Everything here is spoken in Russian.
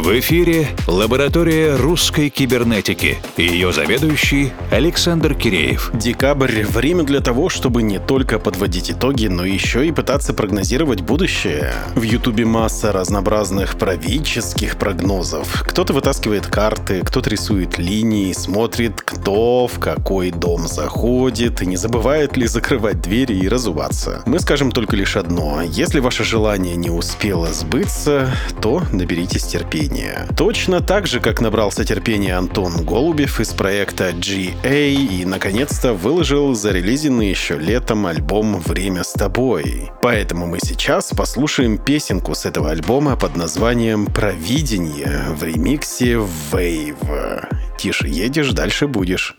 В эфире лаборатория русской кибернетики. Ее заведующий Александр Киреев. Декабрь – время для того, чтобы не только подводить итоги, но еще и пытаться прогнозировать будущее. В Ютубе масса разнообразных правительских прогнозов. Кто-то вытаскивает карты, кто-то рисует линии, смотрит, кто в какой дом заходит, и не забывает ли закрывать двери и разуваться. Мы скажем только лишь одно. Если ваше желание не успело сбыться, то наберитесь терпения терпения. Точно так же, как набрался терпения Антон Голубев из проекта GA и, наконец-то, выложил зарелизенный еще летом альбом «Время с тобой». Поэтому мы сейчас послушаем песенку с этого альбома под названием «Провидение» в ремиксе «Wave». Тише едешь, дальше будешь.